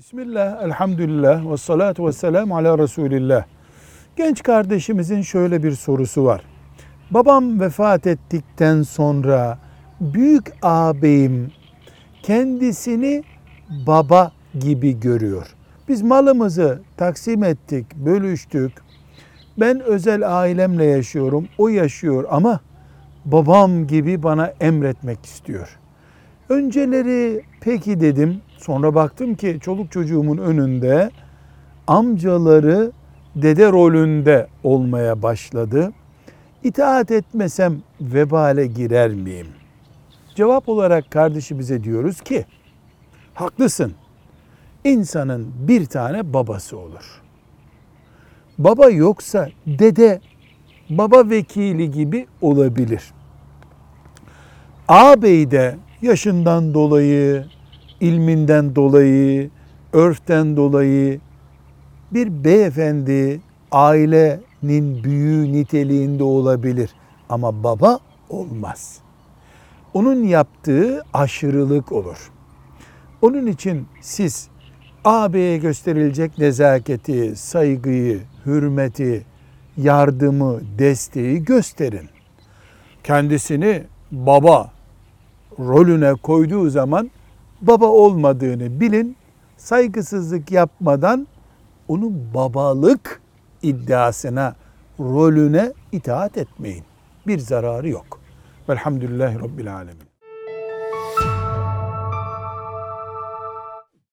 Bismillah, elhamdülillah ve salatu ve selamu ala Resulillah. Genç kardeşimizin şöyle bir sorusu var. Babam vefat ettikten sonra büyük ağabeyim kendisini baba gibi görüyor. Biz malımızı taksim ettik, bölüştük. Ben özel ailemle yaşıyorum, o yaşıyor ama babam gibi bana emretmek istiyor. Önceleri peki dedim. Sonra baktım ki çoluk çocuğumun önünde amcaları dede rolünde olmaya başladı. İtaat etmesem vebale girer miyim? Cevap olarak kardeşimize diyoruz ki haklısın. İnsanın bir tane babası olur. Baba yoksa dede baba vekili gibi olabilir. Ağabey de yaşından dolayı, ilminden dolayı, örften dolayı bir beyefendi ailenin büyüğü niteliğinde olabilir ama baba olmaz. Onun yaptığı aşırılık olur. Onun için siz ağabeye gösterilecek nezaketi, saygıyı, hürmeti, yardımı, desteği gösterin. Kendisini baba rolüne koyduğu zaman baba olmadığını bilin. Saygısızlık yapmadan onun babalık iddiasına, rolüne itaat etmeyin. Bir zararı yok. Velhamdülillahi Rabbil Alemin.